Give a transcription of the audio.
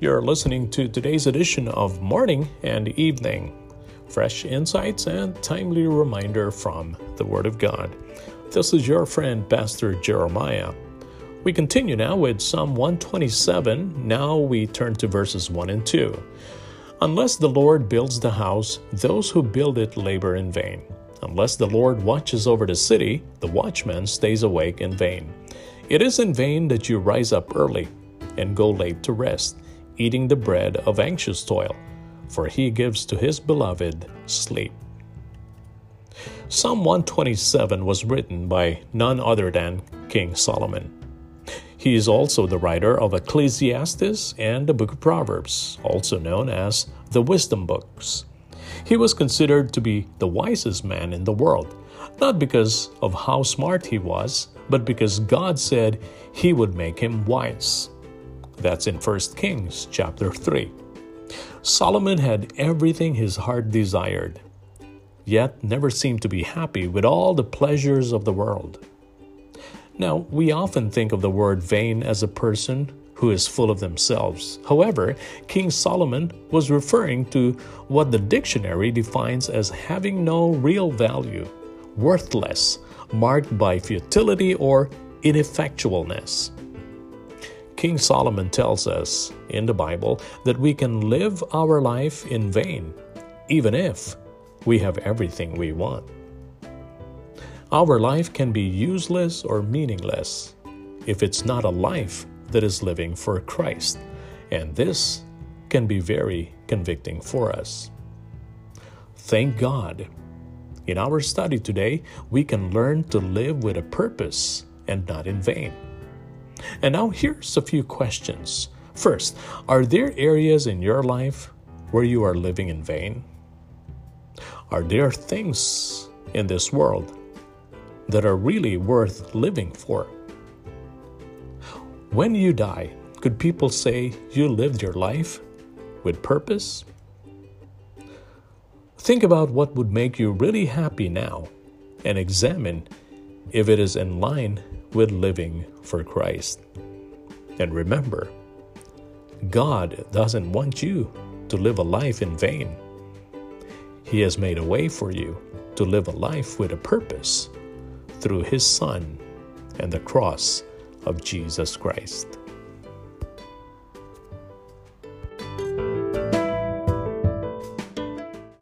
You're listening to today's edition of Morning and Evening. Fresh insights and timely reminder from the Word of God. This is your friend, Pastor Jeremiah. We continue now with Psalm 127. Now we turn to verses 1 and 2. Unless the Lord builds the house, those who build it labor in vain. Unless the Lord watches over the city, the watchman stays awake in vain. It is in vain that you rise up early and go late to rest, eating the bread of anxious toil, for he gives to his beloved sleep. Psalm 127 was written by none other than King Solomon. He is also the writer of Ecclesiastes and the book of Proverbs, also known as the Wisdom books. He was considered to be the wisest man in the world, not because of how smart he was, but because God said he would make him wise. That's in 1 Kings chapter 3. Solomon had everything his heart desired, yet never seemed to be happy with all the pleasures of the world. Now, we often think of the word vain as a person who is full of themselves. However, King Solomon was referring to what the dictionary defines as having no real value, worthless, marked by futility or ineffectualness. King Solomon tells us in the Bible that we can live our life in vain, even if we have everything we want. Our life can be useless or meaningless if it's not a life that is living for Christ, and this can be very convicting for us. Thank God. In our study today, we can learn to live with a purpose and not in vain. And now here's a few questions. First, are there areas in your life where you are living in vain? Are there things in this world that are really worth living for? When you die, could people say you lived your life with purpose? Think about what would make you really happy now and examine if it is in line with living for Christ. And remember, God doesn't want you to live a life in vain. He has made a way for you to live a life with a purpose through His Son and the cross of Jesus Christ.